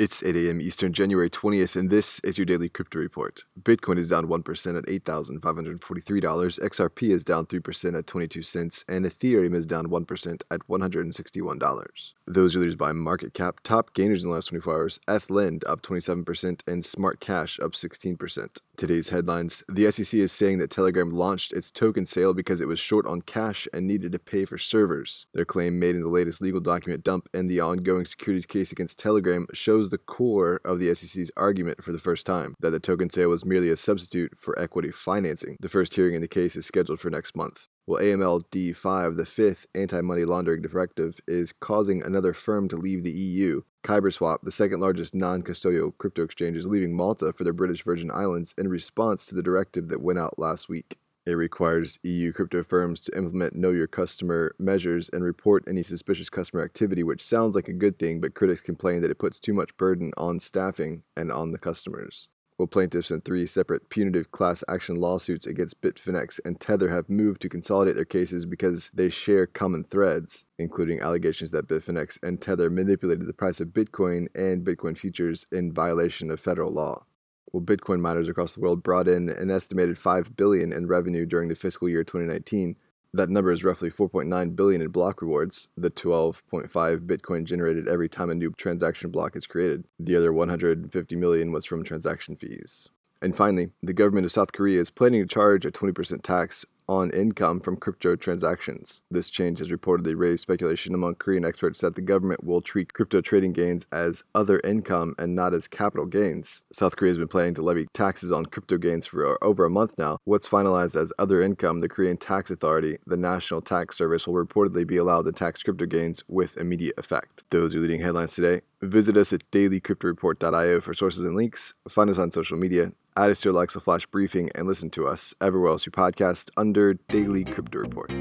It's 8 a.m. Eastern, January 20th, and this is your daily crypto report. Bitcoin is down 1% at $8,543, XRP is down 3% at 22 cents, and Ethereum is down 1% at $161. Those are leaders by market cap. Top gainers in the last 24 hours ETHLend up 27% and Smart Cash up 16%. Today's headlines The SEC is saying that Telegram launched its token sale because it was short on cash and needed to pay for servers. Their claim, made in the latest legal document dump and the ongoing securities case against Telegram, shows the core of the SEC's argument for the first time that the token sale was merely a substitute for equity financing. The first hearing in the case is scheduled for next month. Well, AML D5, the fifth anti money laundering directive, is causing another firm to leave the EU. KyberSwap, the second largest non custodial crypto exchange, is leaving Malta for the British Virgin Islands in response to the directive that went out last week. It requires EU crypto firms to implement know your customer measures and report any suspicious customer activity, which sounds like a good thing, but critics complain that it puts too much burden on staffing and on the customers. Well, plaintiffs in three separate punitive class action lawsuits against Bitfinex and Tether have moved to consolidate their cases because they share common threads, including allegations that Bitfinex and Tether manipulated the price of Bitcoin and Bitcoin futures in violation of federal law. Well, Bitcoin miners across the world brought in an estimated 5 billion in revenue during the fiscal year 2019. That number is roughly 4.9 billion in block rewards, the 12.5 Bitcoin generated every time a new transaction block is created. The other 150 million was from transaction fees. And finally, the government of South Korea is planning to charge a 20% tax on income from crypto transactions. This change has reportedly raised speculation among Korean experts that the government will treat crypto trading gains as other income and not as capital gains. South Korea has been planning to levy taxes on crypto gains for over a month now. What's finalized as other income, the Korean Tax Authority, the National Tax Service, will reportedly be allowed to tax crypto gains with immediate effect. Those are leading headlines today. Visit us at dailycryptoreport.io for sources and links. Find us on social media add us to your Alexa Flash briefing, and listen to us everywhere else you podcast under Daily Crypto Report.